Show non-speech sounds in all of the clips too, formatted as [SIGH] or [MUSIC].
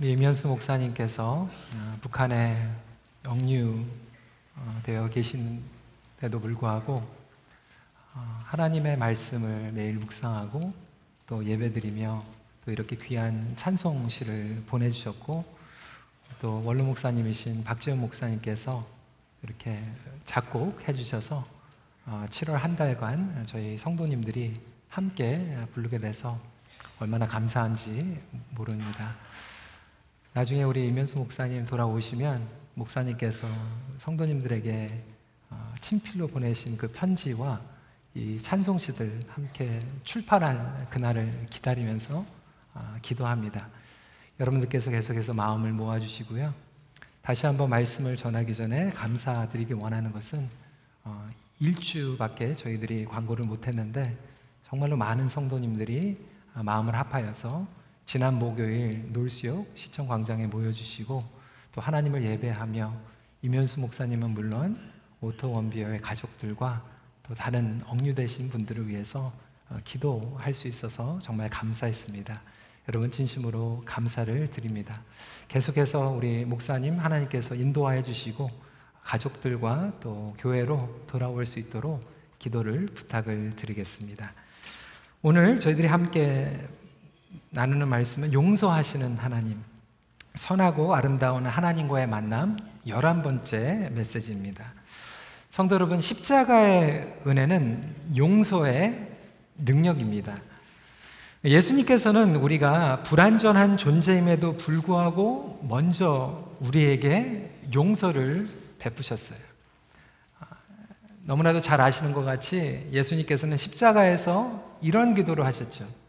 이면수 목사님께서 어, 북한에 영유되어 계신데도 불구하고 어, 하나님의 말씀을 매일 묵상하고 또 예배드리며 또 이렇게 귀한 찬송시를 보내주셨고 또 원로 목사님이신 박지원 목사님께서 이렇게 작곡해 주셔서 7월 어, 한 달간 저희 성도님들이 함께 부르게 돼서 얼마나 감사한지 모릅니다. 나중에 우리 이면수 목사님 돌아오시면 목사님께서 성도님들에게 어, 친필로 보내신 그 편지와 이 찬송시들 함께 출판할 그날을 기다리면서 어, 기도합니다. 여러분들께서 계속해서 마음을 모아주시고요. 다시 한번 말씀을 전하기 전에 감사드리기 원하는 것은 어, 일주밖에 저희들이 광고를 못했는데 정말로 많은 성도님들이 마음을 합하여서 지난 목요일 노스욕 시청 광장에 모여주시고 또 하나님을 예배하며 임현수 목사님은 물론 오토 웜비어의 가족들과 또 다른 억류되신 분들을 위해서 어, 기도할 수 있어서 정말 감사했습니다. 여러분 진심으로 감사를 드립니다. 계속해서 우리 목사님 하나님께서 인도하여 주시고 가족들과 또 교회로 돌아올 수 있도록 기도를 부탁을 드리겠습니다. 오늘 저희들이 함께 나누는 말씀은 용서하시는 하나님, 선하고 아름다운 하나님과의 만남 11번째 메시지입니다. 성도 여러분, 십자가의 은혜는 용서의 능력입니다. 예수님께서는 우리가 불완전한 존재임에도 불구하고 먼저 우리에게 용서를 베푸셨어요. 너무나도 잘 아시는 것 같이 예수님께서는 십자가에서 이런 기도를 하셨죠.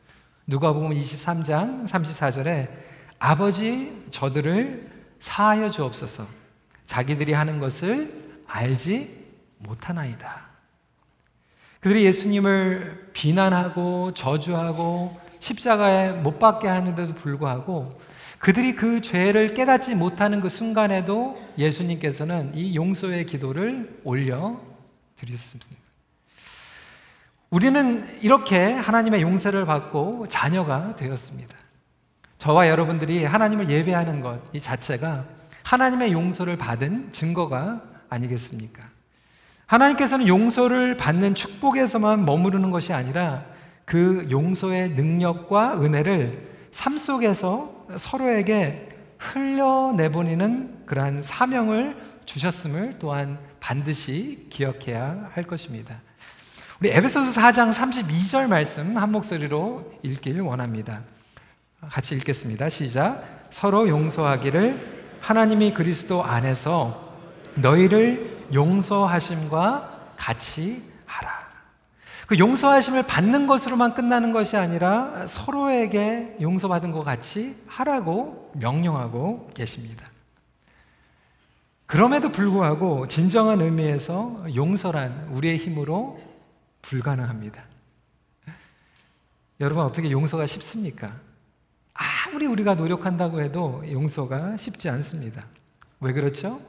누가복음 23장 34절에 아버지 저들을 사하여 주옵소서. 자기들이 하는 것을 알지 못하나이다. 그들이 예수님을 비난하고 저주하고 십자가에 못 박게 하는데도 불구하고 그들이 그 죄를 깨닫지 못하는 그 순간에도 예수님께서는 이 용서의 기도를 올려 드렸습니다. 우리는 이렇게 하나님의 용서를 받고 자녀가 되었습니다. 저와 여러분들이 하나님을 예배하는 것, 이 자체가 하나님의 용서를 받은 증거가 아니겠습니까? 하나님께서는 용서를 받는 축복에서만 머무르는 것이 아니라 그 용서의 능력과 은혜를 삶 속에서 서로에게 흘려내보내는 그러한 사명을 주셨음을 또한 반드시 기억해야 할 것입니다. 우리 에베소서 4장 32절 말씀 한 목소리로 읽길 원합니다. 같이 읽겠습니다. 시작. 서로 용서하기를 하나님이 그리스도 안에서 너희를 용서하심과 같이 하라. 그 용서하심을 받는 것으로만 끝나는 것이 아니라 서로에게 용서받은 것 같이 하라고 명령하고 계십니다. 그럼에도 불구하고 진정한 의미에서 용서란 우리의 힘으로 불가능합니다. 여러분 어떻게 용서가 쉽습니까? 아무리 우리가 노력한다고 해도 용서가 쉽지 않습니다. 왜 그렇죠?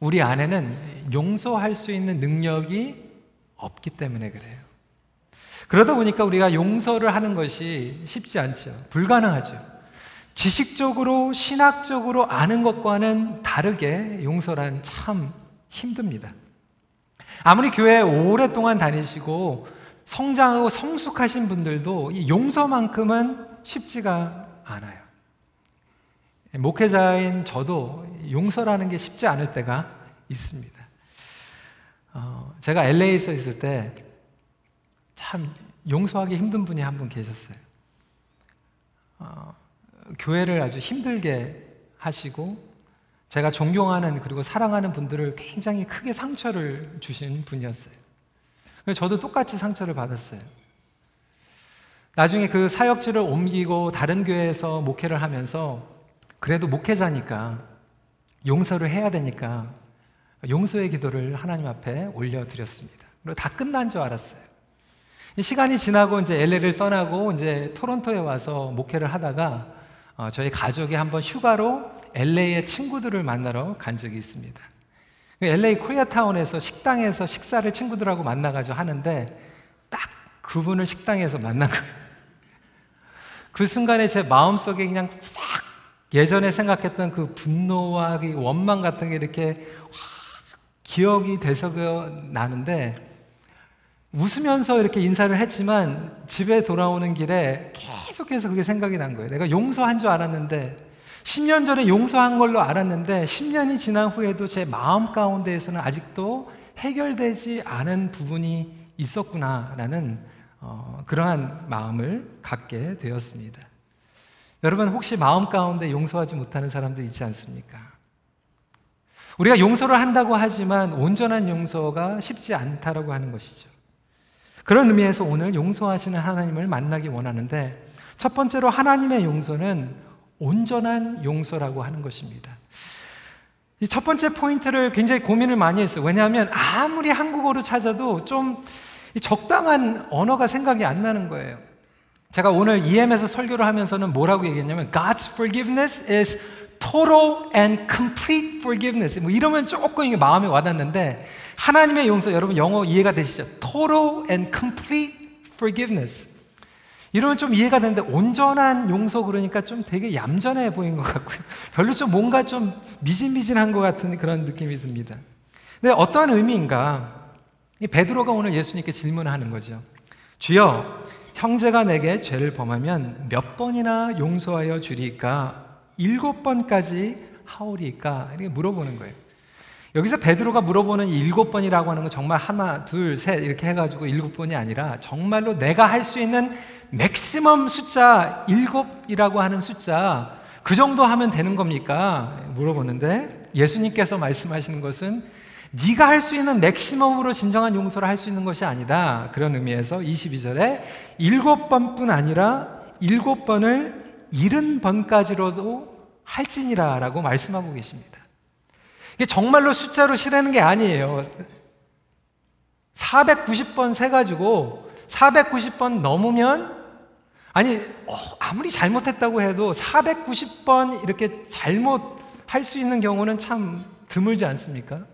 우리 안에는 용서할 수 있는 능력이 없기 때문에 그래요. 그러다 보니까 우리가 용서를 하는 것이 쉽지 않죠. 불가능하죠. 지식적으로, 신학적으로 아는 것과는 다르게 용서란 참 힘듭니다. 아무리 교회에 오랫동안 다니시고 성장하고 성숙하신 분들도 이 용서만큼은 쉽지가 않아요. 목회자인 저도 용서라는 게 쉽지 않을 때가 있습니다. 어, 제가 LA에서 있을 때 참 용서하기 힘든 분이 한 분 계셨어요. 어, 교회를 아주 힘들게 하시고 제가 존경하는 그리고 사랑하는 분들을 굉장히 크게 상처를 주신 분이었어요. 저도 똑같이 상처를 받았어요. 나중에 그 사역지를 옮기고 다른 교회에서 목회를 하면서 그래도 목회자니까 용서를 해야 되니까 용서의 기도를 하나님 앞에 올려드렸습니다. 그리고 다 끝난 줄 알았어요. 시간이 지나고 이제 LA를 떠나고 이제 토론토에 와서 목회를 하다가 어, 저희 가족이 한번 휴가로 LA의 친구들을 만나러 간 적이 있습니다. LA 코리아타운에서 식당에서 식사를 친구들하고 만나가지고 하는데 딱 그분을 식당에서 만난 거예요. 그 순간에 제 마음속에 그냥 싹 예전에 생각했던 그 분노와 그 원망 같은 게 이렇게 기억이 돼서 나는데 웃으면서 이렇게 인사를 했지만 집에 돌아오는 길에 계속해서 그게 생각이 난 거예요. 내가 용서한 줄 알았는데 10년 전에 용서한 걸로 알았는데 10년이 지난 후에도 제 마음 가운데에서는 아직도 해결되지 않은 부분이 있었구나라는 어, 그러한 마음을 갖게 되었습니다. 여러분 혹시 마음 가운데 용서하지 못하는 사람들 있지 않습니까? 우리가 용서를 한다고 하지만 온전한 용서가 쉽지 않다라고 하는 것이죠. 그런 의미에서 오늘 용서하시는 하나님을 만나기 원하는데 첫 번째로 하나님의 용서는 온전한 용서라고 하는 것입니다. 이 첫 번째 포인트를 굉장히 고민을 많이 했어요. 왜냐하면 아무리 한국어로 찾아도 좀 적당한 언어가 생각이 안 나는 거예요. 제가 오늘 EM에서 설교를 하면서는 뭐라고 얘기했냐면 God's forgiveness is total and complete forgiveness. 뭐 이러면 조금 이게 마음에 와닿는데 하나님의 용서 여러분 영어 이해가 되시죠? total and complete forgiveness. 이러면 좀 이해가 되는데 온전한 용서 그러니까 좀 되게 얌전해 보인 것 같고요. [LAUGHS] 별로 좀 뭔가 좀 미진미진한 것 같은 그런 느낌이 듭니다. 근데 어떠한 의미인가? 베드로가 오늘 예수님께 질문하는 거죠. 주여, 형제가 내게 죄를 범하면 몇 번이나 용서하여 주리까? 일곱 번까지 하오리까? 이렇게 물어보는 거예요. 여기서 베드로가 물어보는 일곱 번이라고 하는 건 정말 하나, 둘, 셋 이렇게 해가지고 일곱 번이 아니라 정말로 내가 할 수 있는 맥시멈 숫자 일곱이라고 하는 숫자 그 정도 하면 되는 겁니까? 물어보는데 예수님께서 말씀하시는 것은 네가 할 수 있는 맥시멈으로 진정한 용서를 할 수 있는 것이 아니다. 그런 의미에서 22절에 일곱 번뿐 아니라 일곱 번을 일흔 번까지로도 할지니라 라고 말씀하고 계십니다. 이게 정말로 숫자로 실하는 게 아니에요. 490번 세 가지고 490번 넘으면 아니 어, 아무리 잘못했다고 해도 490번 이렇게 잘못할 수 있는 경우는 참 드물지 않습니까?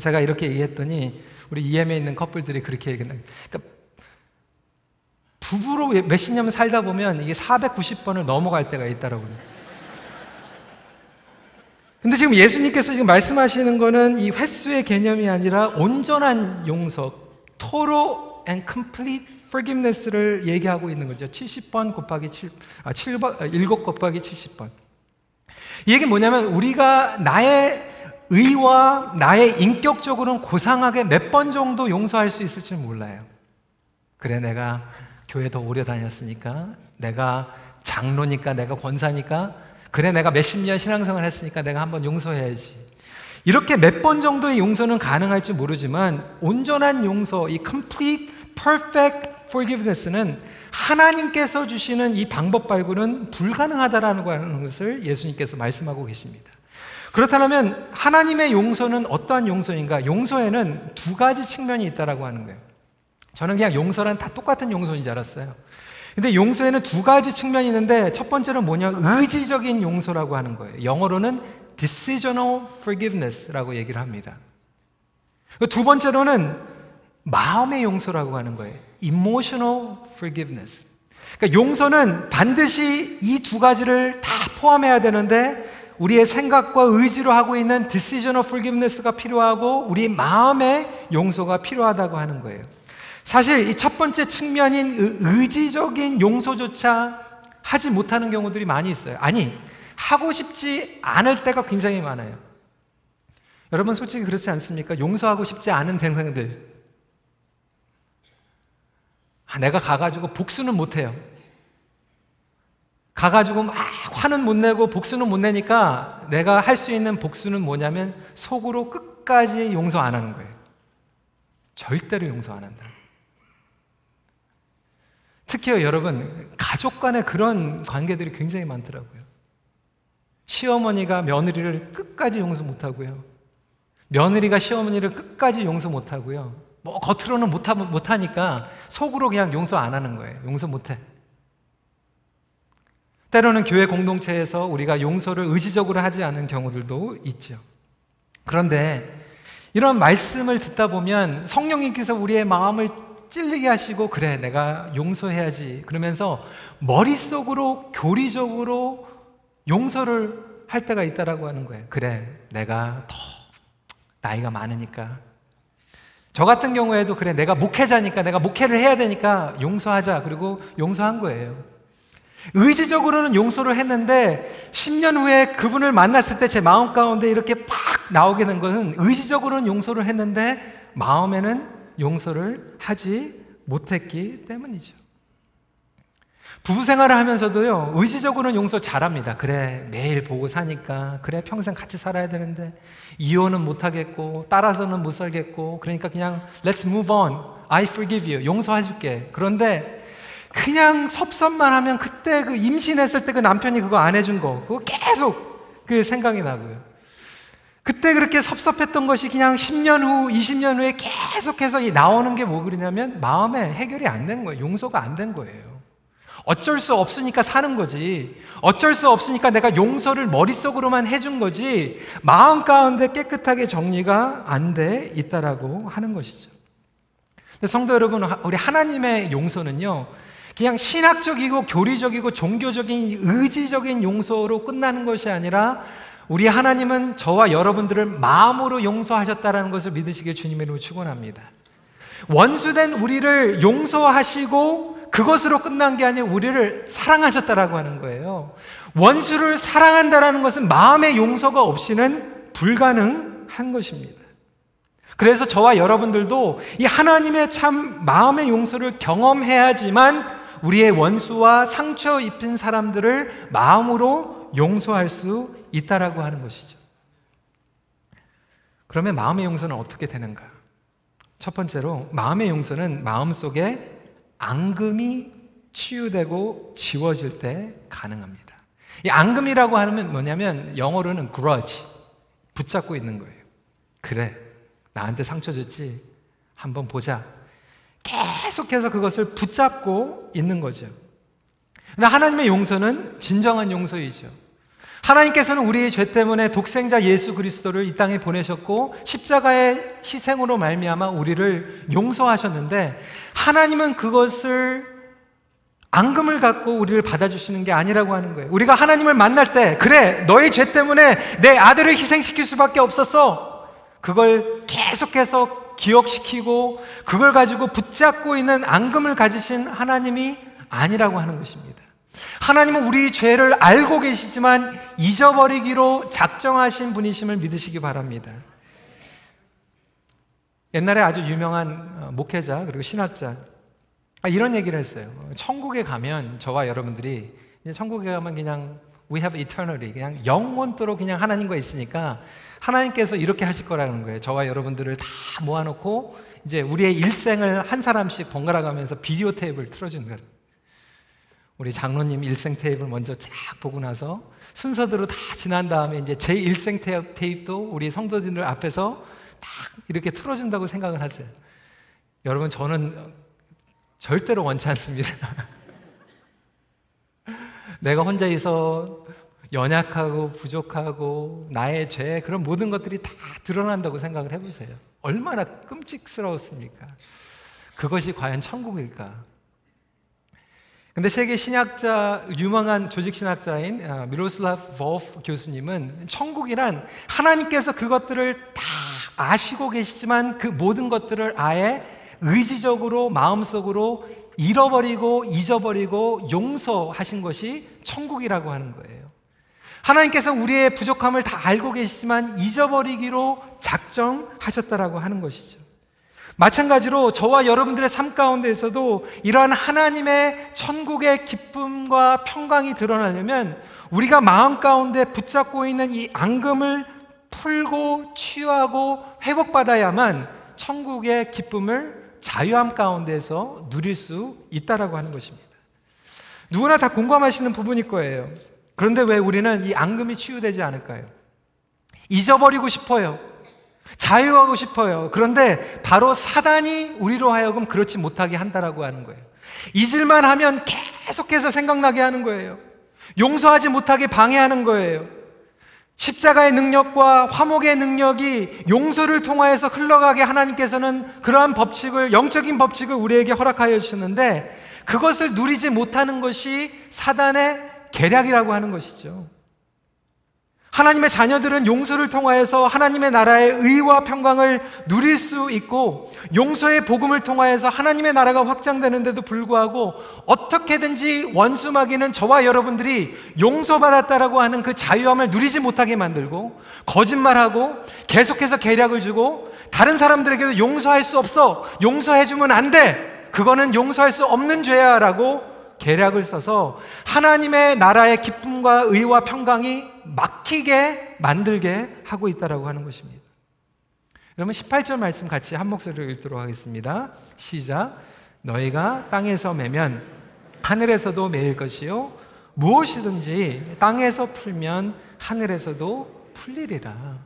제가 이렇게 얘기했더니 우리 EM에 있는 커플들이 그렇게 얘기했나. 그러니까 부부로 몇십 년 살다 보면 이게 490번을 넘어갈 때가 있다라고요. 근데 지금 예수님께서 지금 말씀하시는 거는 이 횟수의 개념이 아니라 온전한 용서, 토로 and complete forgiveness를 얘기하고 있는 거죠. 70번 곱하기 7, 아, 7번, 7 곱하기 70번. 이 얘기 뭐냐면 우리가 나의 의와 나의 인격적으로는 고상하게 몇 번 정도 용서할 수 있을지 몰라요. 그래, 내가 교회 더 오래 다녔으니까, 내가 장로니까, 내가 권사니까, 그래, 내가 몇십 년 신앙생활 했으니까 내가 한번 용서해야지. 이렇게 몇 번 정도의 용서는 가능할지 모르지만, 온전한 용서, 이 complete, perfect forgiveness는 하나님께서 주시는 이 방법 말고는 불가능하다라는 것을 예수님께서 말씀하고 계십니다. 그렇다면 하나님의 용서는 어떠한 용서인가? 용서에는 두 가지 측면이 있다라고 하는 거예요. 저는 그냥 용서란 다 똑같은 용서인 줄 알았어요. 근데 용서에는 두 가지 측면이 있는데 첫 번째는 뭐냐? 의지적인 용서라고 하는 거예요. 영어로는 decisional forgiveness라고 얘기를 합니다. 두 번째로는 마음의 용서라고 하는 거예요. emotional forgiveness. 그러니까 용서는 반드시 이 두 가지를 다 포함해야 되는데 우리의 생각과 의지로 하고 있는 decisional forgiveness가 필요하고 우리 마음의 용서가 필요하다고 하는 거예요. 사실 이 첫 번째 측면인 의지적인 용서조차 하지 못하는 경우들이 많이 있어요. 아니, 하고 싶지 않을 때가 굉장히 많아요. 여러분 솔직히 그렇지 않습니까? 용서하고 싶지 않은 대상들. 아, 내가 가가지고 복수는 못해요. 가가지고 막 화는 못 내고 복수는 못 내니까 내가 할 수 있는 복수는 뭐냐면 속으로 끝까지 용서 안 하는 거예요. 절대로 용서 안 한다. 특히 여러분, 가족 간에 그런 관계들이 굉장히 많더라고요. 시어머니가 며느리를 끝까지 용서 못 하고요. 며느리가 시어머니를 끝까지 용서 못 하고요. 뭐 겉으로는 못 하니까 속으로 그냥 용서 안 하는 거예요. 용서 못 해. 때로는 교회 공동체에서 우리가 용서를 의지적으로 하지 않은 경우들도 있죠. 그런데 이런 말씀을 듣다 보면 성령님께서 우리의 마음을 찔리게 하시고 그래 내가 용서해야지 그러면서 머릿속으로 교리적으로 용서를 할 때가 있다라고 하는 거예요. 그래, 내가 더 나이가 많으니까. 저 같은 경우에도 그래, 내가 목회자니까, 내가 목회를 해야 되니까 용서하자. 그리고 용서한 거예요. 의지적으로는 용서를 했는데 10년 후에 그분을 만났을 때 제 마음 가운데 이렇게 팍 나오게 된 것은 의지적으로는 용서를 했는데 마음에는 용서를 하지 못했기 때문이죠. 부부 생활을 하면서도요, 의지적으로는 용서 잘합니다. 그래, 매일 보고 사니까. 그래, 평생 같이 살아야 되는데. 이혼은 못하겠고, 따라서는 못 살겠고. 그러니까 그냥, let's move on. I forgive you. 용서해줄게. 그런데, 그냥 섭섭만 하면 그때 그 임신했을 때 그 남편이 그거 안 해준 거. 그거 계속 그 생각이 나고요. 그때 그렇게 섭섭했던 것이 그냥 10년 후, 20년 후에 계속해서 나오는 게 뭐 그러냐면 마음에 해결이 안 된 거예요. 용서가 안 된 거예요. 어쩔 수 없으니까 사는 거지. 어쩔 수 없으니까 내가 용서를 머릿속으로만 해준 거지. 마음 가운데 깨끗하게 정리가 안 돼 있다라고 하는 것이죠. 성도 여러분, 우리 하나님의 용서는요, 그냥 신학적이고 교리적이고 종교적인 의지적인 용서로 끝나는 것이 아니라 우리 하나님은 저와 여러분들을 마음으로 용서하셨다라는 것을 믿으시길 주님으로 축원합니다. 원수된 우리를 용서하시고 그것으로 끝난 게 아니라 우리를 사랑하셨다라고 하는 거예요. 원수를 사랑한다라는 것은 마음의 용서가 없이는 불가능한 것입니다. 그래서 저와 여러분들도 이 하나님의 참 마음의 용서를 경험해야지만 우리의 원수와 상처 입힌 사람들을 마음으로 용서할 수 있다라고 하는 것이죠. 그러면 마음의 용서는 어떻게 되는가? 첫 번째로 마음의 용서는 마음속에 앙금이 치유되고 지워질 때 가능합니다. 이 앙금이라고 하면 뭐냐면 영어로는 grudge, 붙잡고 있는 거예요. 그래, 나한테 상처 줬지? 한번 보자. 계속해서 그것을 붙잡고 있는 거죠. 근데 하나님의 용서는 진정한 용서이죠. 하나님께서는 우리의 죄 때문에 독생자 예수 그리스도를 이 땅에 보내셨고 십자가의 희생으로 말미암아 우리를 용서하셨는데 하나님은 그것을 앙금을 갖고 우리를 받아주시는 게 아니라고 하는 거예요. 우리가 하나님을 만날 때 그래 너의 죄 때문에 내 아들을 희생시킬 수밖에 없었어. 그걸 계속해서 기억시키고 그걸 가지고 붙잡고 있는 앙금을 가지신 하나님이 아니라고 하는 것입니다. 하나님은 우리 죄를 알고 계시지만 잊어버리기로 작정하신 분이심을 믿으시기 바랍니다. 옛날에 아주 유명한 어, 목회자 그리고 신학자 아, 이런 얘기를 했어요. 천국에 가면 저와 여러분들이 천국에 가면 그냥 we have eternity 그냥 영원토록 그냥 하나님과 있으니까 하나님께서 이렇게 하실 거라는 거예요. 저와 여러분들을 다 모아놓고 이제 우리의 일생을 한 사람씩 번갈아 가면서 비디오 테이프를 틀어주는 거예요. 우리 장로님 일생 테이프를 먼저 쫙 보고 나서 순서대로 다 지난 다음에 이제 제 일생 테이프도 우리 성도진들 앞에서 딱 이렇게 틀어준다고 생각을 하세요. 여러분, 저는 절대로 원치 않습니다. [LAUGHS] 내가 혼자 있어 연약하고 부족하고 나의 죄 그런 모든 것들이 다 드러난다고 생각을 해보세요. 얼마나 끔찍스러웠습니까? 그것이 과연 천국일까? 근데 세계 신학자 유명한 조직 신학자인 어, 미로슬라프 보프 교수님은 천국이란 하나님께서 그것들을 다 아시고 계시지만 그 모든 것들을 아예 의지적으로 마음속으로 잃어버리고 잊어버리고 용서하신 것이 천국이라고 하는 거예요. 하나님께서 우리의 부족함을 다 알고 계시지만 잊어버리기로 작정하셨다라고 하는 것이죠. 마찬가지로 저와 여러분들의 삶 가운데에서도 이러한 하나님의 천국의 기쁨과 평강이 드러나려면 우리가 마음 가운데 붙잡고 있는 이 앙금을 풀고 치유하고 회복받아야만 천국의 기쁨을 자유함 가운데서 누릴 수 있다라고 하는 것입니다. 누구나 다 공감하시는 부분일 거예요. 그런데 왜 우리는 이 앙금이 치유되지 않을까요? 잊어버리고 싶어요. 자유하고 싶어요. 그런데 바로 사단이 우리로 하여금 그렇지 못하게 한다라고 하는 거예요. 잊을만 하면 계속해서 생각나게 하는 거예요. 용서하지 못하게 방해하는 거예요. 십자가의 능력과 화목의 능력이 용서를 통하여서 흘러가게 하나님께서는 그러한 법칙을, 영적인 법칙을 우리에게 허락하여 주셨는데 그것을 누리지 못하는 것이 사단의 계략이라고 하는 것이죠. 하나님의 자녀들은 용서를 통하여서 하나님의 나라의 의와 평강을 누릴 수 있고 용서의 복음을 통하여서 하나님의 나라가 확장되는데도 불구하고 어떻게든지 원수 마귀는 저와 여러분들이 용서받았다라고 하는 그 자유함을 누리지 못하게 만들고 거짓말하고 계속해서 계략을 주고 다른 사람들에게도 용서할 수 없어 용서해 주면 안 돼. 그거는 용서할 수 없는 죄야라고 계략을 써서 하나님의 나라의 기쁨과 의와 평강이 막히게 만들게 하고 있다라고 하는 것입니다. 여러분 18절 말씀 같이 한 목소리로 읽도록 하겠습니다. 시작. 너희가 땅에서 매면 하늘에서도 매일 것이요 무엇이든지 땅에서 풀면 하늘에서도 풀리리라.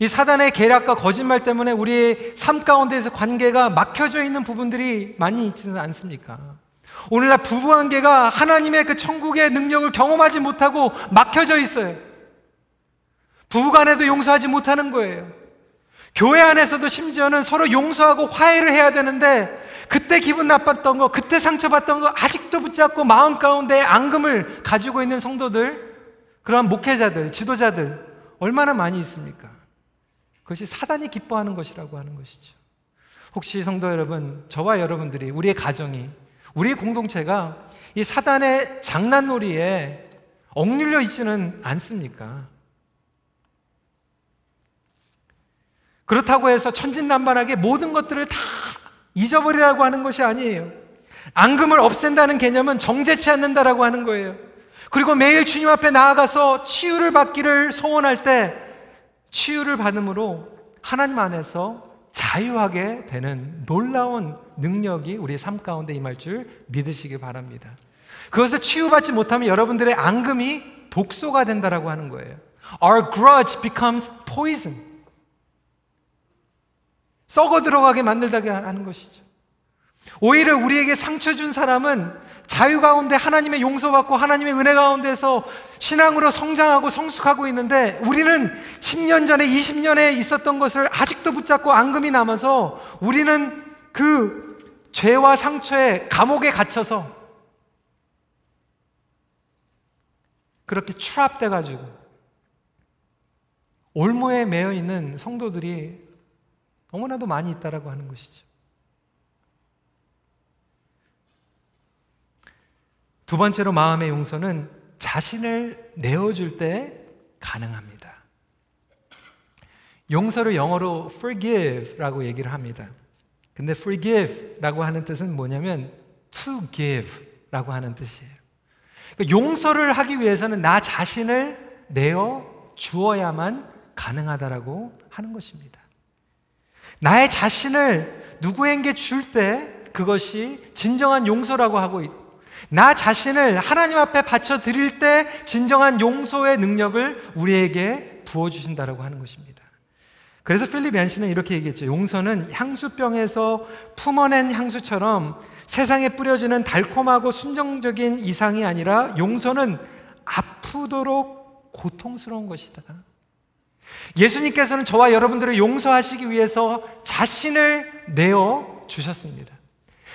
이 사단의 계략과 거짓말 때문에 우리의 삶 가운데에서 관계가 막혀져 있는 부분들이 많이 있지는 않습니까? 오늘날 부부관계가 하나님의 그 천국의 능력을 경험하지 못하고 막혀져 있어요. 부부간에도 용서하지 못하는 거예요. 교회 안에서도 심지어는 서로 용서하고 화해를 해야 되는데 그때 기분 나빴던 거, 그때 상처받던 거 아직도 붙잡고 마음 가운데 앙금을 가지고 있는 성도들, 그런 목회자들, 지도자들 얼마나 많이 있습니까? 그것이 사단이 기뻐하는 것이라고 하는 것이죠. 혹시 성도 여러분, 저와 여러분들이 우리의 가정이 우리 공동체가 이 사단의 장난놀이에 억눌려 있지는 않습니까? 그렇다고 해서 천진난만하게 모든 것들을 다 잊어버리라고 하는 것이 아니에요. 앙금을 없앤다는 개념은 정제치 않는다라고 하는 거예요. 그리고 매일 주님 앞에 나아가서 치유를 받기를 소원할 때 치유를 받음으로 하나님 안에서 자유하게 되는 놀라운 능력이 우리 삶 가운데 임할 줄 믿으시기 바랍니다. 그것을 치유받지 못하면 여러분들의 앙금이 독소가 된다라고 하는 거예요. Our grudge becomes poison. 썩어 들어가게 만들다게 하는 것이죠. 오히려 우리에게 상처 준 사람은 자유 가운데 하나님의 용서받고 하나님의 은혜 가운데서 신앙으로 성장하고 성숙하고 있는데 우리는 10년 전에 20년에 있었던 것을 아직도 붙잡고 앙금이 남아서 우리는 그 죄와 상처에 감옥에 갇혀서 그렇게 추압돼 가지고 올무에 매여 있는 성도들이 너무나도 많이 있다라고 하는 것이죠. 두 번째로 마음의 용서는 자신을 내어줄 때 가능합니다. 용서를 영어로 forgive라고 얘기를 합니다. 근데 forgive라고 하는 뜻은 뭐냐면 to give라고 하는 뜻이에요. 그러니까 용서를 하기 위해서는 나 자신을 내어 주어야만 가능하다라고 하는 것입니다. 나의 자신을 누구에게 줄 때 그것이 진정한 용서라고 하고 있, 나 자신을 하나님 앞에 바쳐 드릴 때 진정한 용서의 능력을 우리에게 부어 주신다라고 하는 것입니다. 그래서 필립 얀시는 이렇게 얘기했죠. 용서는 향수병에서 품어낸 향수처럼 세상에 뿌려지는 달콤하고 순정적인 이상이 아니라 용서는 아프도록 고통스러운 것이다. 예수님께서는 저와 여러분들을 용서하시기 위해서 자신을 내어 주셨습니다.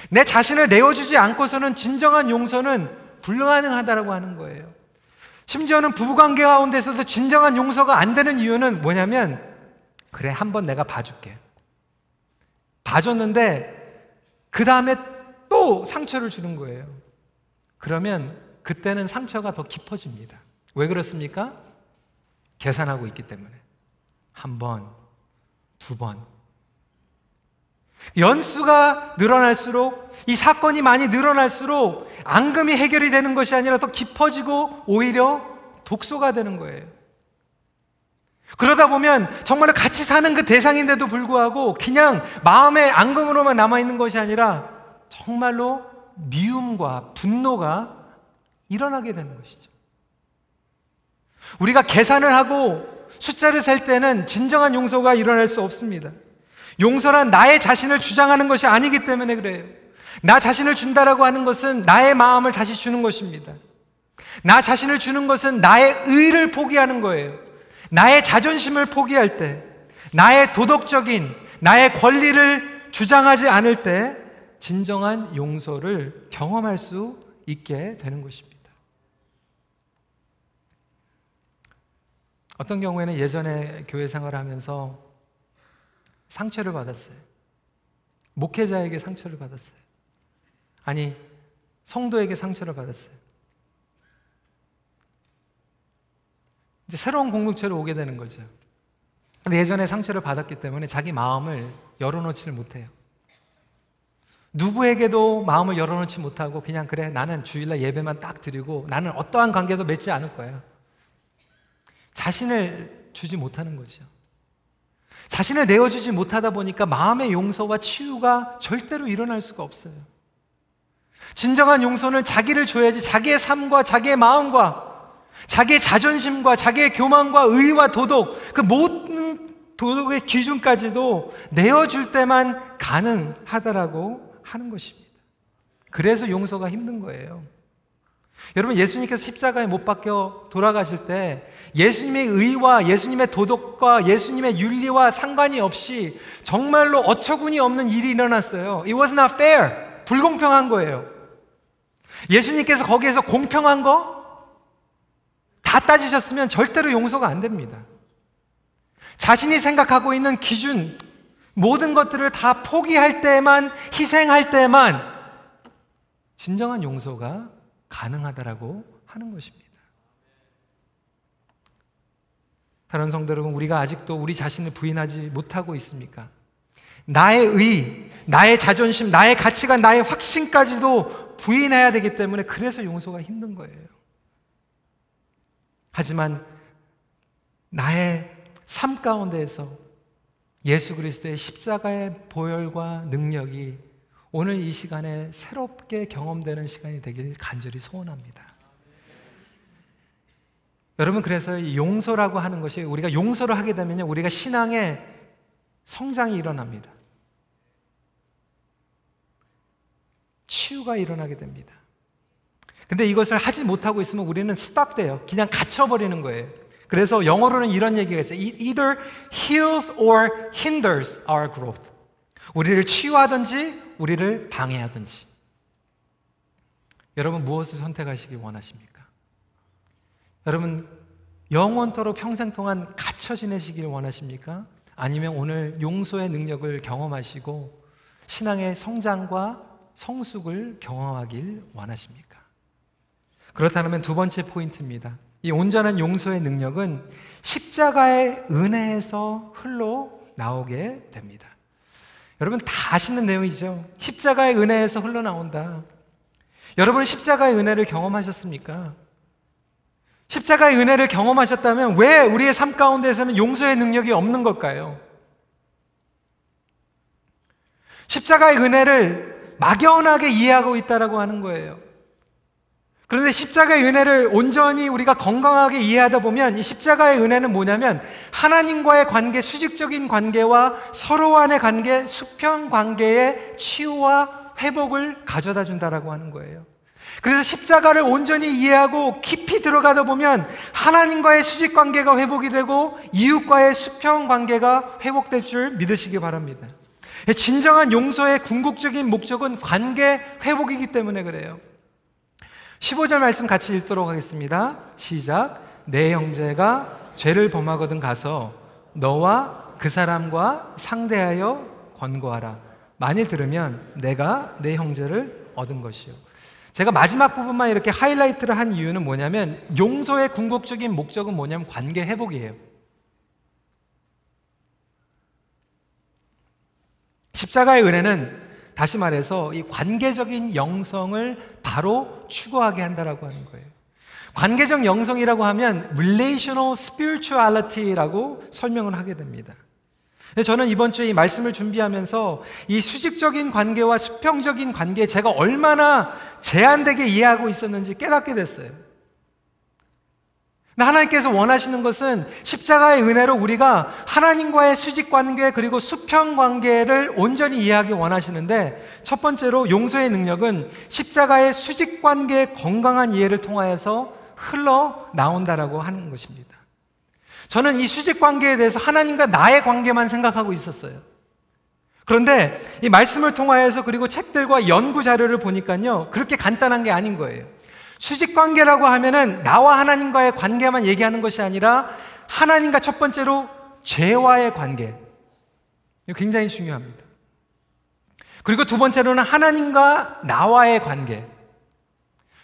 내 자신을 내어주지 않고서는 진정한 용서는 불가능하다라고 하는 거예요. 심지어는 부부관계 가운데서도 진정한 용서가 안 되는 이유는 뭐냐면, 그래, 한번 내가 봐줄게. 봐줬는데, 그 다음에 또 상처를 주는 거예요. 그러면 그때는 상처가 더 깊어집니다. 왜 그렇습니까? 계산하고 있기 때문에. 한 번, 두 번, 연수가 늘어날수록 이 사건이 많이 늘어날수록 앙금이 해결이 되는 것이 아니라 더 깊어지고 오히려 독소가 되는 거예요. 그러다 보면 정말 같이 사는 그 대상인데도 불구하고 그냥 마음의 앙금으로만 남아있는 것이 아니라 정말로 미움과 분노가 일어나게 되는 것이죠. 우리가 계산을 하고 숫자를 셀 때는 진정한 용서가 일어날 수 없습니다. 용서란 나의 자신을 주장하는 것이 아니기 때문에 그래요. 나 자신을 준다라고 하는 것은 나의 마음을 다시 주는 것입니다. 나 자신을 주는 것은 나의 의를 포기하는 거예요. 나의 자존심을 포기할 때, 나의 도덕적인, 나의 권리를 주장하지 않을 때, 진정한 용서를 경험할 수 있게 되는 것입니다. 어떤 경우에는 예전에 교회 생활을 하면서 상처를 받았어요. 목회자에게 상처를 받았어요. 아니, 성도에게 상처를 받았어요. 이제 새로운 공동체로 오게 되는 거죠. 근데 예전에 상처를 받았기 때문에 자기 마음을 열어놓지를 못해요. 누구에게도 마음을 열어놓지 못하고 그냥 그래 나는 주일날 예배만 딱 드리고 나는 어떠한 관계도 맺지 않을 거야. 자신을 주지 못하는 거죠. 자신을 내어주지 못하다 보니까 마음의 용서와 치유가 절대로 일어날 수가 없어요. 진정한 용서는 자기를 줘야지 자기의 삶과 자기의 마음과 자기의 자존심과 자기의 교만과 의와 도덕, 그 모든 도덕의 기준까지도 내어줄 때만 가능하다라고 하는 것입니다. 그래서 용서가 힘든 거예요. 여러분, 예수님께서 십자가에 못 박혀 돌아가실 때 예수님의 의와 예수님의 도덕과 예수님의 윤리와 상관이 없이 정말로 어처구니 없는 일이 일어났어요. It was not fair. 불공평한 거예요. 예수님께서 거기에서 공평한 거 다 따지셨으면 절대로 용서가 안 됩니다. 자신이 생각하고 있는 기준, 모든 것들을 다 포기할 때만, 희생할 때만, 진정한 용서가 가능하다라고 하는 것입니다. 다른 성도 여러분, 우리가 아직도 우리 자신을 부인하지 못하고 있습니까? 나의 의, 나의 자존심, 나의 가치관, 나의 확신까지도 부인해야 되기 때문에 그래서 용서가 힘든 거예요. 하지만 나의 삶 가운데에서 예수 그리스도의 십자가의 보혈과 능력이 오늘 이 시간에 새롭게 경험되는 시간이 되길 간절히 소원합니다. 여러분 그래서 용서라고 하는 것이 우리가 용서를 하게 되면 우리가 신앙의 성장이 일어납니다. 치유가 일어나게 됩니다. 근데 이것을 하지 못하고 있으면 우리는 스탑돼요. 그냥 갇혀버리는 거예요. 그래서 영어로는 이런 얘기가 있어요. It either heals or hinders our growth. 우리를 치유하든지 우리를 방해하든지. 여러분 무엇을 선택하시기 원하십니까? 여러분 영원토록 평생 동안 갇혀 지내시길 원하십니까? 아니면 오늘 용서의 능력을 경험하시고 신앙의 성장과 성숙을 경험하길 원하십니까? 그렇다면 두 번째 포인트입니다. 이 온전한 용서의 능력은 십자가의 은혜에서 흘러 나오게 됩니다. 여러분 다 아시는 내용이죠. 십자가의 은혜에서 흘러나온다. 여러분 십자가의 은혜를 경험하셨습니까? 십자가의 은혜를 경험하셨다면 왜 우리의 삶 가운데서는 용서의 능력이 없는 걸까요? 십자가의 은혜를 막연하게 이해하고 있다라고 하는 거예요. 그런데 십자가의 은혜를 온전히 우리가 건강하게 이해하다 보면 이 십자가의 은혜는 뭐냐면 하나님과의 관계, 수직적인 관계와 서로 간의 관계, 수평 관계의 치유와 회복을 가져다 준다라고 하는 거예요. 그래서 십자가를 온전히 이해하고 깊이 들어가다 보면 하나님과의 수직 관계가 회복이 되고 이웃과의 수평 관계가 회복될 줄 믿으시기 바랍니다. 진정한 용서의 궁극적인 목적은 관계 회복이기 때문에 그래요. 15절 말씀 같이 읽도록 하겠습니다. 시작. 내 형제가 죄를 범하거든 가서 너와 그 사람과 상대하여 권고하라. 많이 들으면 내가 내 형제를 얻은 것이요. 제가 마지막 부분만 이렇게 하이라이트를 한 이유는 뭐냐면 용서의 궁극적인 목적은 뭐냐면 관계 회복이에요. 십자가의 은혜는 다시 말해서 이 관계적인 영성을 바로 추구하게 한다라고 하는 거예요. 관계적 영성이라고 하면 relational spirituality라고 설명을 하게 됩니다. 저는 이번 주에 이 말씀을 준비하면서 이 수직적인 관계와 수평적인 관계 제가 얼마나 제한되게 이해하고 있었는지 깨닫게 됐어요. 하나님께서 원하시는 것은 십자가의 은혜로 우리가 하나님과의 수직 관계 그리고 수평 관계를 온전히 이해하기 원하시는데 첫 번째로 용서의 능력은 십자가의 수직 관계의 건강한 이해를 통하여서 흘러 나온다라고 하는 것입니다. 저는 이 수직 관계에 대해서 하나님과 나의 관계만 생각하고 있었어요. 그런데 이 말씀을 통하여서 그리고 책들과 연구 자료를 보니까요, 그렇게 간단한 게 아닌 거예요. 수직 관계라고 하면은 나와 하나님과의 관계만 얘기하는 것이 아니라 하나님과 첫 번째로 죄와의 관계. 굉장히 중요합니다. 그리고 두 번째로는 하나님과 나와의 관계.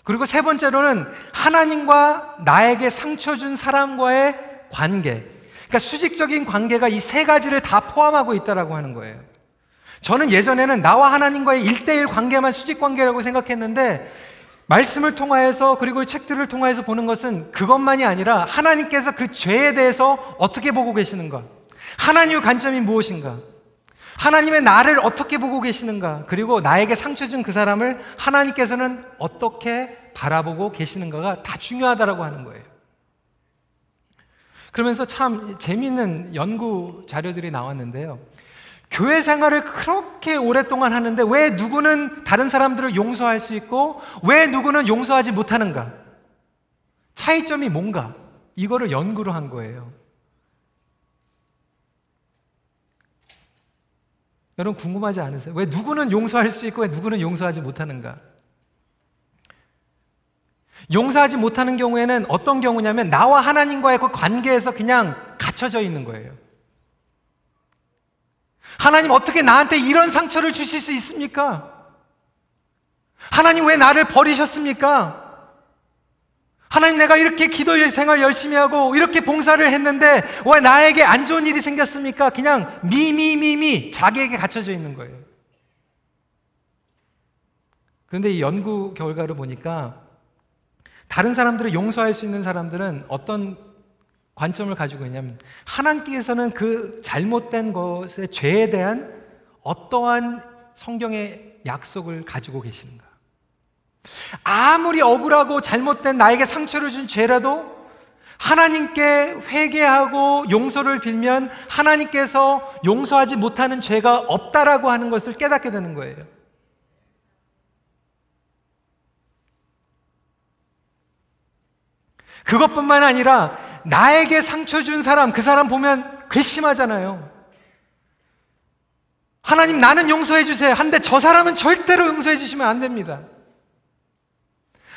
그리고 세 번째로는 하나님과 나에게 상처 준 사람과의 관계. 그러니까 수직적인 관계가 이 세 가지를 다 포함하고 있다라고 하는 거예요. 저는 예전에는 나와 하나님과의 일대일 관계만 수직 관계라고 생각했는데 말씀을 통하여서 그리고 책들을 통하여서 보는 것은 그것만이 아니라 하나님께서 그 죄에 대해서 어떻게 보고 계시는가? 하나님의 관점이 무엇인가? 하나님의 나를 어떻게 보고 계시는가? 그리고 나에게 상처 준 그 사람을 하나님께서는 어떻게 바라보고 계시는가가 다 중요하다라고 하는 거예요. 그러면서 참 재미있는 연구 자료들이 나왔는데요. 교회 생활을 그렇게 오랫동안 하는데 왜 누구는 다른 사람들을 용서할 수 있고 왜 누구는 용서하지 못하는가? 차이점이 뭔가? 이거를 연구를 한 거예요. 여러분 궁금하지 않으세요? 왜 누구는 용서할 수 있고 왜 누구는 용서하지 못하는가? 용서하지 못하는 경우에는 어떤 경우냐면 나와 하나님과의 그 관계에서 그냥 갇혀져 있는 거예요. 하나님 어떻게 나한테 이런 상처를 주실 수 있습니까? 하나님 왜 나를 버리셨습니까? 하나님 내가 이렇게 기도 생활 열심히 하고 이렇게 봉사를 했는데 왜 나에게 안 좋은 일이 생겼습니까? 그냥 미미미미 자기에게 갇혀져 있는 거예요. 그런데 이 연구 결과를 보니까 다른 사람들을 용서할 수 있는 사람들은 어떤 관점을 가지고 있냐면 하나님께서는 그 잘못된 것의 죄에 대한 어떠한 성경의 약속을 가지고 계시는가? 아무리 억울하고 잘못된 나에게 상처를 준 죄라도 하나님께 회개하고 용서를 빌면 하나님께서 용서하지 못하는 죄가 없다라고 하는 것을 깨닫게 되는 거예요. 그것뿐만 아니라 나에게 상처 준 사람, 그 사람 보면 괘씸하잖아요. 하나님 나는 용서해 주세요. 한데 저 사람은 절대로 용서해 주시면 안 됩니다.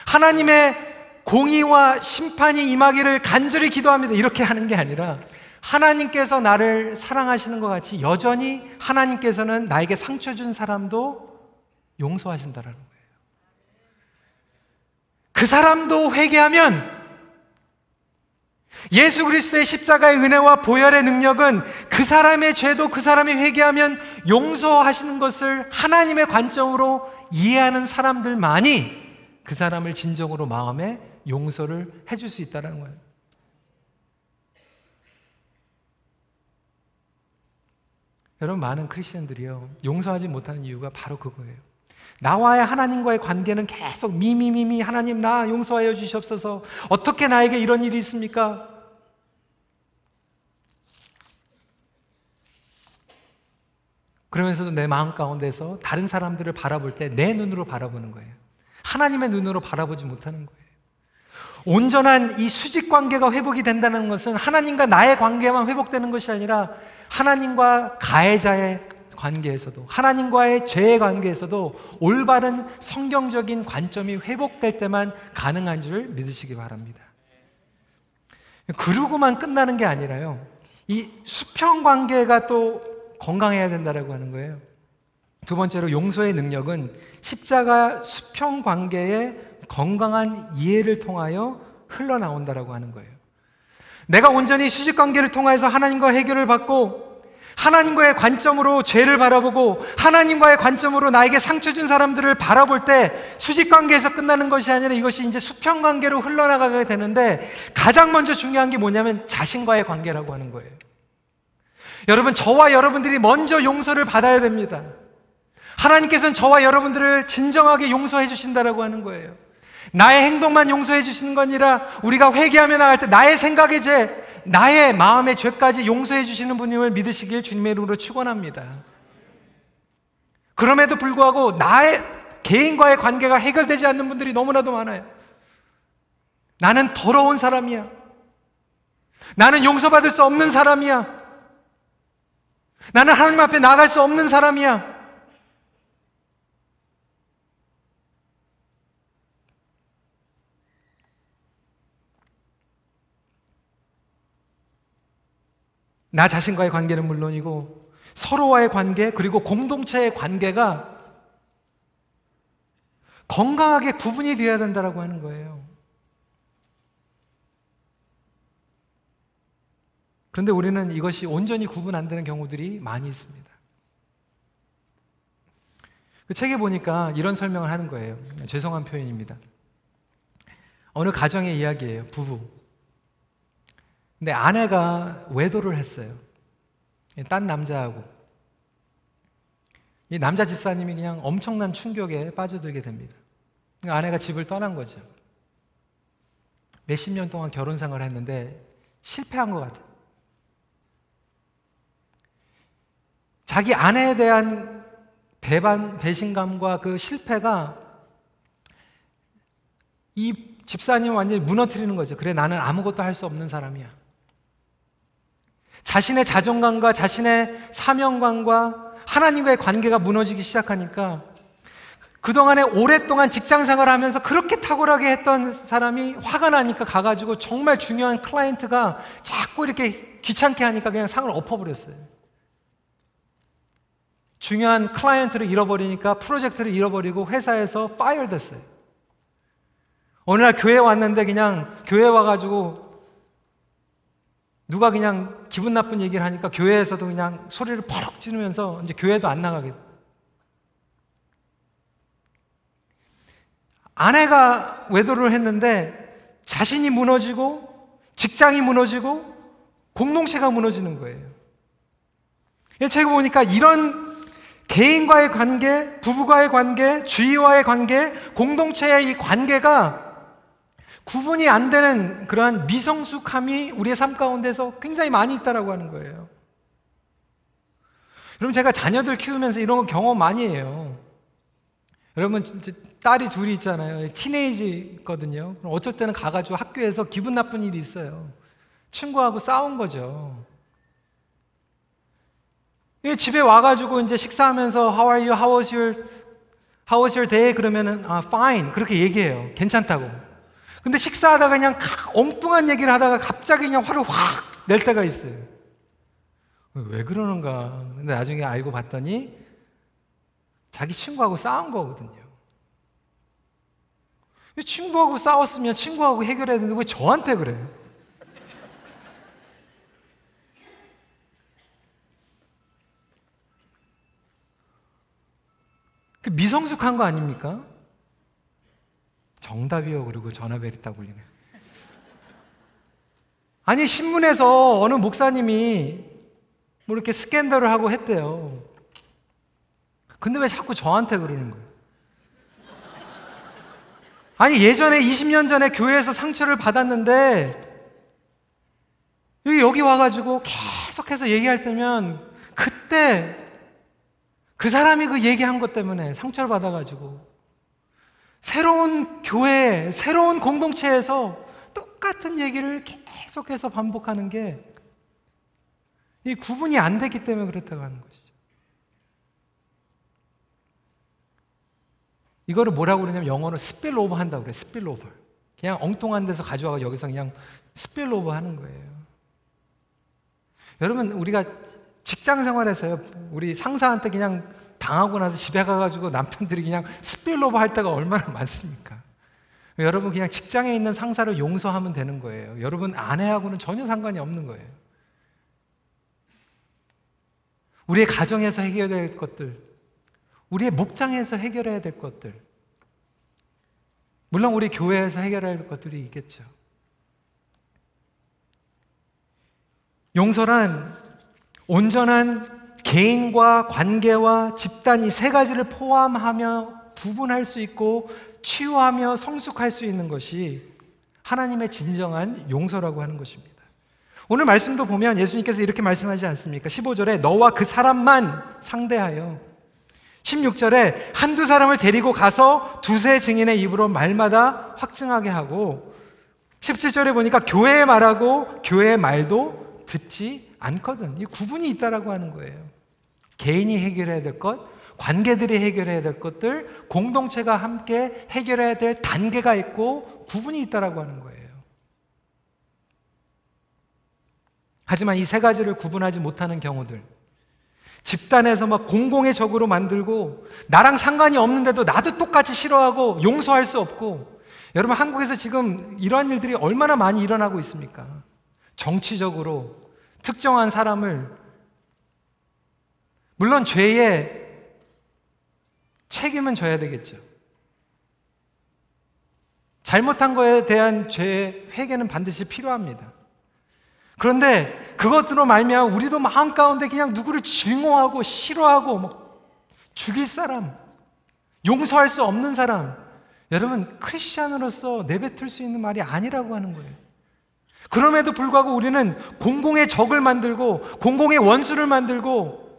하나님의 공의와 심판이 임하기를 간절히 기도합니다. 이렇게 하는 게 아니라 하나님께서 나를 사랑하시는 것 같이 여전히 하나님께서는 나에게 상처 준 사람도 용서하신다라는 거예요. 그 사람도 회개하면 예수 그리스도의 십자가의 은혜와 보혈의 능력은 그 사람의 죄도 그 사람이 회개하면 용서하시는 것을 하나님의 관점으로 이해하는 사람들만이 그 사람을 진정으로 마음에 용서를 해줄 수 있다는 거예요. 여러분, 많은 크리스천들이요, 용서하지 못하는 이유가 바로 그거예요. 나와의 하나님과의 관계는 계속 미미미미 하나님 나 용서하여 주시옵소서. 어떻게 나에게 이런 일이 있습니까? 그러면서도 내 마음 가운데서 다른 사람들을 바라볼 때 내 눈으로 바라보는 거예요. 하나님의 눈으로 바라보지 못하는 거예요. 온전한 이 수직 관계가 회복이 된다는 것은 하나님과 나의 관계만 회복되는 것이 아니라 하나님과 가해자의 관계에서도 하나님과의 죄의 관계에서도 올바른 성경적인 관점이 회복될 때만 가능한 줄 믿으시기 바랍니다. 그러고만 끝나는 게 아니라요. 이 수평 관계가 또 건강해야 된다라고 하는 거예요. 두 번째로 용서의 능력은 십자가 수평 관계의 건강한 이해를 통하여 흘러나온다라고 하는 거예요. 내가 온전히 수직 관계를 통해서 하나님과 해결을 받고 하나님과의 관점으로 죄를 바라보고 하나님과의 관점으로 나에게 상처 준 사람들을 바라볼 때 수직 관계에서 끝나는 것이 아니라 이것이 이제 수평 관계로 흘러나가게 되는데 가장 먼저 중요한 게 뭐냐면 자신과의 관계라고 하는 거예요. 여러분, 저와 여러분들이 먼저 용서를 받아야 됩니다. 하나님께서는 저와 여러분들을 진정하게 용서해 주신다라고 하는 거예요. 나의 행동만 용서해 주시는 건 아니라 우리가 회개하며 나갈 때 나의 생각의 죄, 나의 마음의 죄까지 용서해 주시는 분임을 믿으시길 주님의 이름으로 축원합니다. 그럼에도 불구하고 나의 개인과의 관계가 해결되지 않는 분들이 너무나도 많아요. 나는 더러운 사람이야. 나는 용서받을 수 없는 사람이야. 나는 하나님 앞에 나갈 수 없는 사람이야. 나 자신과의 관계는 물론이고 서로와의 관계 그리고 공동체의 관계가 건강하게 구분이 되어야 된다라고 하는 거예요. 그런데 우리는 이것이 온전히 구분 안 되는 경우들이 많이 있습니다. 그 책에 보니까 이런 설명을 하는 거예요. 죄송한 표현입니다. 어느 가정의 이야기예요. 부부. 근데 아내가 외도를 했어요. 딴 남자하고. 이 남자 집사님이 그냥 엄청난 충격에 빠져들게 됩니다. 그러니까 아내가 집을 떠난 거죠. 몇십 년 동안 결혼 생활을 했는데 실패한 것 같아요. 자기 아내에 대한 배반, 배신감과 그 실패가 이 집사님 완전히 무너뜨리는 거죠. 그래, 나는 아무것도 할 수 없는 사람이야. 자신의 자존감과 자신의 사명감과 하나님과의 관계가 무너지기 시작하니까 그동안에 오랫동안 직장 생활을 하면서 그렇게 탁월하게 했던 사람이 화가 나니까 가가지고 정말 중요한 클라이언트가 자꾸 이렇게 귀찮게 하니까 그냥 상을 엎어버렸어요. 중요한 클라이언트를 잃어버리니까 프로젝트를 잃어버리고 회사에서 fire 됐어요. 어느 날 교회 왔는데 그냥 교회 와가지고 누가 그냥 기분 나쁜 얘기를 하니까 교회에서도 그냥 소리를 버럭 지르면서 이제 교회도 안 나가게. 아내가 외도를 했는데 자신이 무너지고 직장이 무너지고 공동체가 무너지는 거예요. 제가 보니까 이런 개인과의 관계, 부부와의 관계, 주위와의 관계, 공동체의 이 관계가 구분이 안 되는 그러한 미성숙함이 우리의 삶 가운데서 굉장히 많이 있다라고 하는 거예요. 여러분 제가 자녀들 키우면서 이런 거 경험 많이 해요. 여러분 딸이 둘이 있잖아요. 티네이지거든요. 어쩔 때는 가가지고 학교에서 기분 나쁜 일이 있어요. 친구하고 싸운 거죠. 집에 와가지고 이제 식사하면서 How are you? How was your How was your day? 그러면은 아, fine 그렇게 얘기해요. 괜찮다고. 근데 식사하다가 그냥 엉뚱한 얘기를 하다가 갑자기 그냥 화를 확 낼 때가 있어요. 왜 그러는가? 근데 나중에 알고 봤더니 자기 친구하고 싸운 거거든요. 친구하고 싸웠으면 친구하고 해결해야 되는데 왜 저한테 그래요? 그 미성숙한 거 아닙니까? 정답이요. 그리고 전화벨이 딱 울리네. 아니, 신문에서 어느 목사님이 뭐 이렇게 스캔들을 하고 했대요. 근데 왜 자꾸 저한테 그러는 거예요? 아니, 예전에 20년 전에 교회에서 상처를 받았는데, 여기, 여기 와가지고 계속해서 얘기할 때면, 그때 그 사람이 그 얘기한 것 때문에 상처를 받아가지고 새로운 교회, 새로운 공동체에서 똑같은 얘기를 계속해서 반복하는 게 이 구분이 안 됐기 때문에 그렇다고 하는 것이죠. 이거를 뭐라고 그러냐면 영어로 spill over 한다고 그래. spill over. 그냥 엉뚱한 데서 가져와서 여기서 그냥 spill over 하는 거예요. 여러분 우리가 직장 생활에서요, 우리 상사한테 그냥 당하고 나서 집에 가가지고 남편들이 그냥 스필로버 할 때가 얼마나 [LAUGHS] 많습니까? 여러분 그냥 직장에 있는 상사를 용서하면 되는 거예요. 여러분 아내하고는 전혀 상관이 없는 거예요. 우리의 가정에서 해결해야 될 것들, 우리의 목장에서 해결해야 될 것들, 물론 우리 교회에서 해결해야 될 것들이 있겠죠. 용서란 온전한 개인과 관계와 집단 이 세 가지를 포함하며 구분할 수 있고 치유하며 성숙할 수 있는 것이 하나님의 진정한 용서라고 하는 것입니다. 오늘 말씀도 보면 예수님께서 이렇게 말씀하지 않습니까? 15절에 너와 그 사람만 상대하여 16절에 한두 사람을 데리고 가서 두세 증인의 입으로 말마다 확증하게 하고 17절에 보니까 교회의 말하고 교회의 말도 듣지 않거든. 이 구분이 있다라고 하는 거예요. 개인이 해결해야 될 것, 관계들이 해결해야 될 것들, 공동체가 함께 해결해야 될 단계가 있고 구분이 있다라고 하는 거예요. 하지만 이 세 가지를 구분하지 못하는 경우들. 집단에서 막 공공의 적으로 만들고 나랑 상관이 없는데도 나도 똑같이 싫어하고 용서할 수 없고 여러분 한국에서 지금 이러한 일들이 얼마나 많이 일어나고 있습니까? 정치적으로 특정한 사람을 물론 죄의 책임은 져야 되겠죠. 잘못한 거에 대한 죄의 회개는 반드시 필요합니다. 그런데 그것으로 말미암아 우리도 마음 가운데 그냥 누구를 증오하고 싫어하고 막 죽일 사람, 용서할 수 없는 사람, 여러분 크리스천으로서 내뱉을 수 있는 말이 아니라고 하는 거예요. 그럼에도 불구하고 우리는 공공의 적을 만들고 공공의 원수를 만들고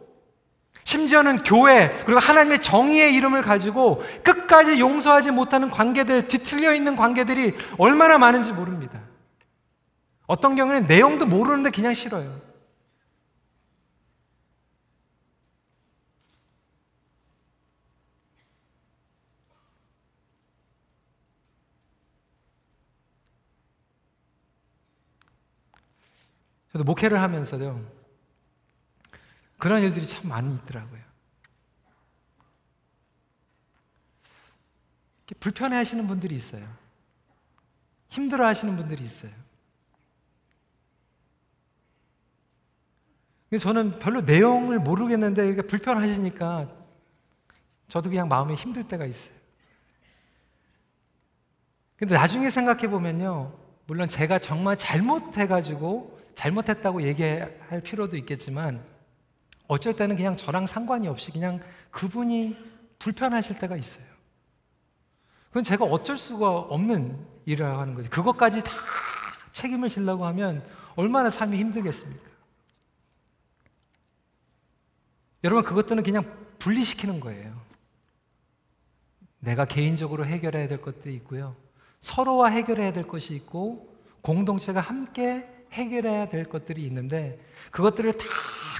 심지어는 교회 그리고 하나님의 정의의 이름을 가지고 끝까지 용서하지 못하는 관계들 뒤틀려 있는 관계들이 얼마나 많은지 모릅니다. 어떤 경우에는 내용도 모르는데 그냥 싫어요. 저도 목회를 하면서요. 그런 일들이 참 많이 있더라고요. 불편해 하시는 분들이 있어요. 힘들어 하시는 분들이 있어요. 저는 별로 내용을 모르겠는데 불편하시니까 저도 그냥 마음이 힘들 때가 있어요. 근데 나중에 생각해 보면요. 물론 제가 정말 잘못해가지고 잘못했다고 얘기할 필요도 있겠지만 어쩔 때는 그냥 저랑 상관이 없이 그냥 그분이 불편하실 때가 있어요. 그건 제가 어쩔 수가 없는 일을 하는 거지. 그것까지 다 책임을 지려고 하면 얼마나 삶이 힘들겠습니까? 여러분, 그것들은 그냥 분리시키는 거예요. 내가 개인적으로 해결해야 될 것들이 있고요. 서로와 해결해야 될 것이 있고, 공동체가 함께 해결해야 될 것들이 있는데, 그것들을 다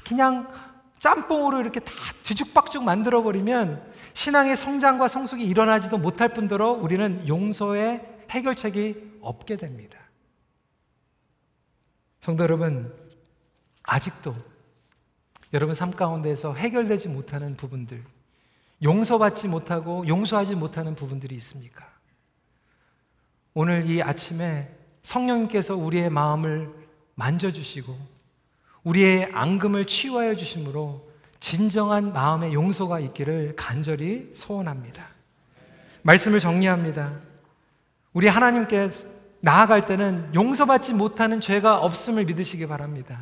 그냥 짬뽕으로 이렇게 다 뒤죽박죽 만들어버리면 신앙의 성장과 성숙이 일어나지도 못할 뿐더러 우리는 용서의 해결책이 없게 됩니다. 성도 여러분, 아직도 여러분 삶 가운데에서 해결되지 못하는 부분들, 용서받지 못하고 용서하지 못하는 부분들이 있습니까? 오늘 이 아침에 성령님께서 우리의 마음을 만져주시고 우리의 앙금을 치유하여 주심으로 진정한 마음의 용서가 있기를 간절히 소원합니다. 말씀을 정리합니다. 우리 하나님께 나아갈 때는 용서받지 못하는 죄가 없음을 믿으시기 바랍니다.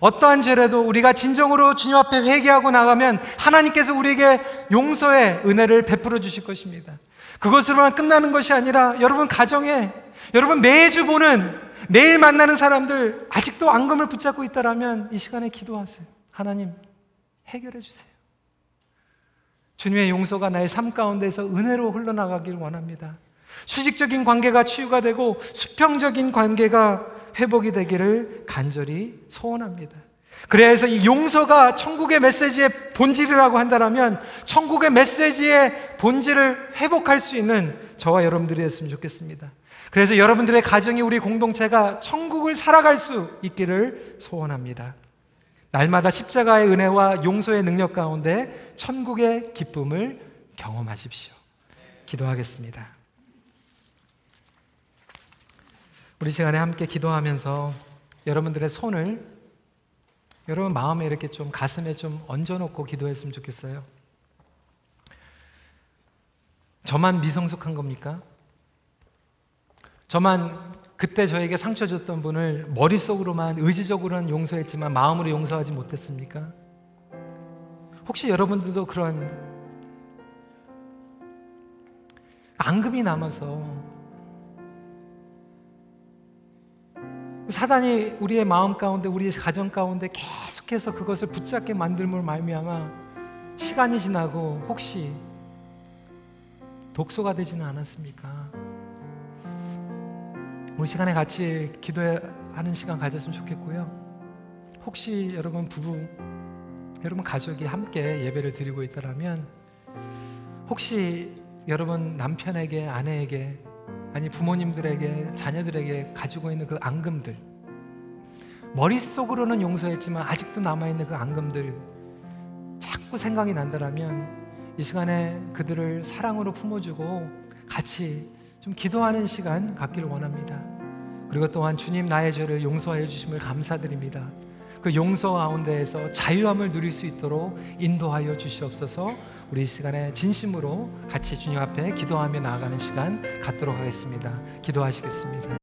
어떠한 죄라도 우리가 진정으로 주님 앞에 회개하고 나가면 하나님께서 우리에게 용서의 은혜를 베풀어 주실 것입니다. 그것으로만 끝나는 것이 아니라 여러분 가정에 여러분 매주 보는 매일 만나는 사람들 아직도 앙금을 붙잡고 있다라면 이 시간에 기도하세요. 하나님 해결해 주세요. 주님의 용서가 나의 삶 가운데서 은혜로 흘러나가길 원합니다. 수직적인 관계가 치유가 되고 수평적인 관계가 회복이 되기를 간절히 소원합니다. 그래서 이 용서가 천국의 메시지의 본질이라고 한다면 천국의 메시지의 본질을 회복할 수 있는 저와 여러분들이 됐으면 좋겠습니다. 그래서 여러분들의 가정이 우리 공동체가 천국을 살아갈 수 있기를 소원합니다. 날마다 십자가의 은혜와 용서의 능력 가운데 천국의 기쁨을 경험하십시오. 기도하겠습니다. 우리 시간에 함께 기도하면서 여러분들의 손을 여러분 마음에 이렇게 좀 가슴에 좀 얹어놓고 기도했으면 좋겠어요. 저만 미성숙한 겁니까? 저만 그때 저에게 상처 줬던 분을 머릿속으로만 의지적으로는 용서했지만 마음으로 용서하지 못했습니까? 혹시 여러분들도 그런 앙금이 남아서 사단이 우리의 마음 가운데 우리의 가정 가운데 계속해서 그것을 붙잡게 만들물 말미암아 시간이 지나고 혹시 독소가 되지는 않았습니까? 우리 시간에 같이 기도하는 시간 가졌으면 좋겠고요. 혹시 여러분 부부, 여러분 가족이 함께 예배를 드리고 있다면 혹시 여러분 남편에게, 아내에게, 아니 부모님들에게, 자녀들에게 가지고 있는 그 앙금들 머릿속으로는 용서했지만 아직도 남아 있는 그 앙금들 자꾸 생각이 난다라면 이 시간에 그들을 사랑으로 품어주고 같이 좀 기도하는 시간 갖기를 원합니다. 그리고 또한 주님 나의 죄를 용서하여 주심을 감사드립니다. 그 용서 가운데에서 자유함을 누릴 수 있도록 인도하여 주시옵소서. 우리 이 시간에 진심으로 같이 주님 앞에 기도하며 나아가는 시간 갖도록 하겠습니다. 기도하시겠습니다.